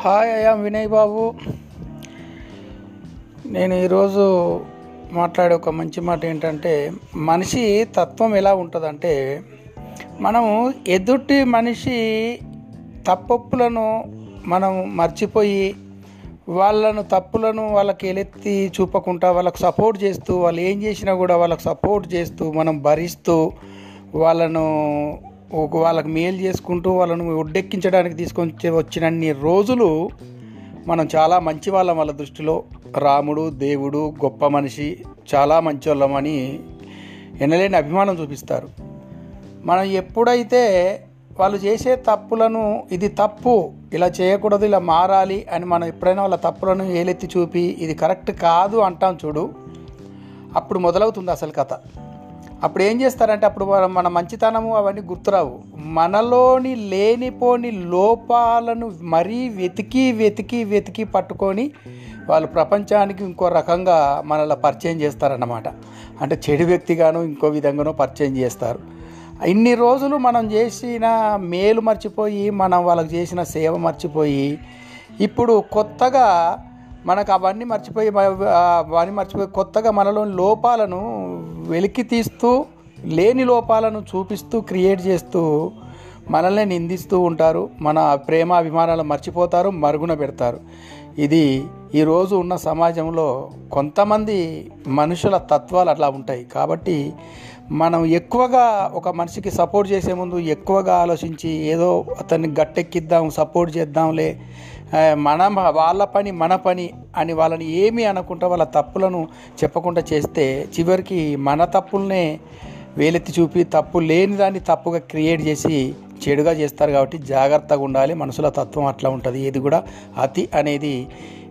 Hi అయ్యా వినయ్ బాబు నేను ఈరోజు మాట్లాడే ఒక మంచి మాట ఏంటంటే మనిషి తత్వం ఎలా ఉంటుందంటే మనము ఎదుటి మనిషి తప్పప్పులను మనం మర్చిపోయి వాళ్ళను తప్పులను వాళ్ళకి ఎలెత్తి చూపకుండా వాళ్ళకు సపోర్ట్ చేస్తూ వాళ్ళు ఏం చేసినా కూడా వాళ్ళకు సపోర్ట్ చేస్తూ మనం భరిస్తూ వాళ్ళను వాళ్ళకి మేలు చేసుకుంటూ వాళ్ళను ఒడ్డెక్కించడానికి తీసుకొని వచ్చినన్ని రోజులు మనం చాలా మంచి వాళ్ళం వాళ్ళ దృష్టిలో. రాముడు దేవుడు గొప్ప మనిషి చాలా మంచోళ్ళమని ఎనలేని అభిమానం చూపిస్తారు. మనం ఎప్పుడైతే వాళ్ళు చేసే తప్పులను ఇది తప్పు ఇలా చేయకూడదు ఇలా మారాలి అని మనం ఎప్పుడైనా వాళ్ళ తప్పులను ఏలెత్తి చూపి ఇది కరెక్ట్ కాదు అంటాం చూడు అప్పుడు మొదలవుతుంది అసలు కథ. అప్పుడు ఏం చేస్తారంటే అప్పుడు మన- మన మంచితనము అవన్నీ గుర్తురావు. మనలోని లేనిపోని లోపాలను మరీ వెతికి వెతికి వెతికి పట్టుకొని వాళ్ళు ప్రపంచానికి ఇంకో రకంగా మనల్ని పరిచయం చేస్తారన్నమాట. అంటే చెడు వ్యక్తిగాను ఇంకో విధంగానో పరిచయం చేస్తారు. ఇన్ని రోజులు మనం చేసిన మేలు మర్చిపోయి మనం వాళ్ళకి చేసిన సేవ మర్చిపోయి ఇప్పుడు కొత్తగా మనకు అవన్నీ మర్చిపోయి అవన్నీ మర్చిపోయి కొత్తగా మనలోని లోపాలను వెలికి తీస్తూ లేని లోపాలను చూపిస్తూ క్రియేట్ చేస్తూ మనల్ని నిందిస్తూ ఉంటారు. మన ప్రేమ అభిమానాలు మర్చిపోతారు మరుగున పెడతారు. ఇది ఈరోజు ఉన్న సమాజంలో కొంతమంది మనుషుల తత్వాలు అట్లా ఉంటాయి. కాబట్టి మనం ఎక్కువగా ఒక మనిషికి సపోర్ట్ చేసే ముందు ఎక్కువగా ఆలోచించి ఏదో అతన్ని గట్టెక్కిద్దాం సపోర్ట్ చేద్దాంలే మన వాళ్ళ పని మన పని అని వాళ్ళని ఏమీ అనకుండా వాళ్ళ తప్పులను చెప్పకుండా చేస్తే చివరికి మన తప్పుల్నే వేలెత్తి చూపి తప్పు లేని దాన్ని తప్పుగా క్రియేట్ చేసి చెడుగా చేస్తారు కాబట్టి జాగ్రత్తగా ఉండాలి. మనసుల తత్వం అట్లా ఉంటుంది. ఏది కూడా అతి అనేది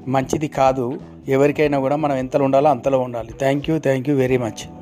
మంచిది కాదు. ఎవరికైనా కూడా మనం ఎంతలో ఉండాలో అంతలో ఉండాలి. Thank you thank you very much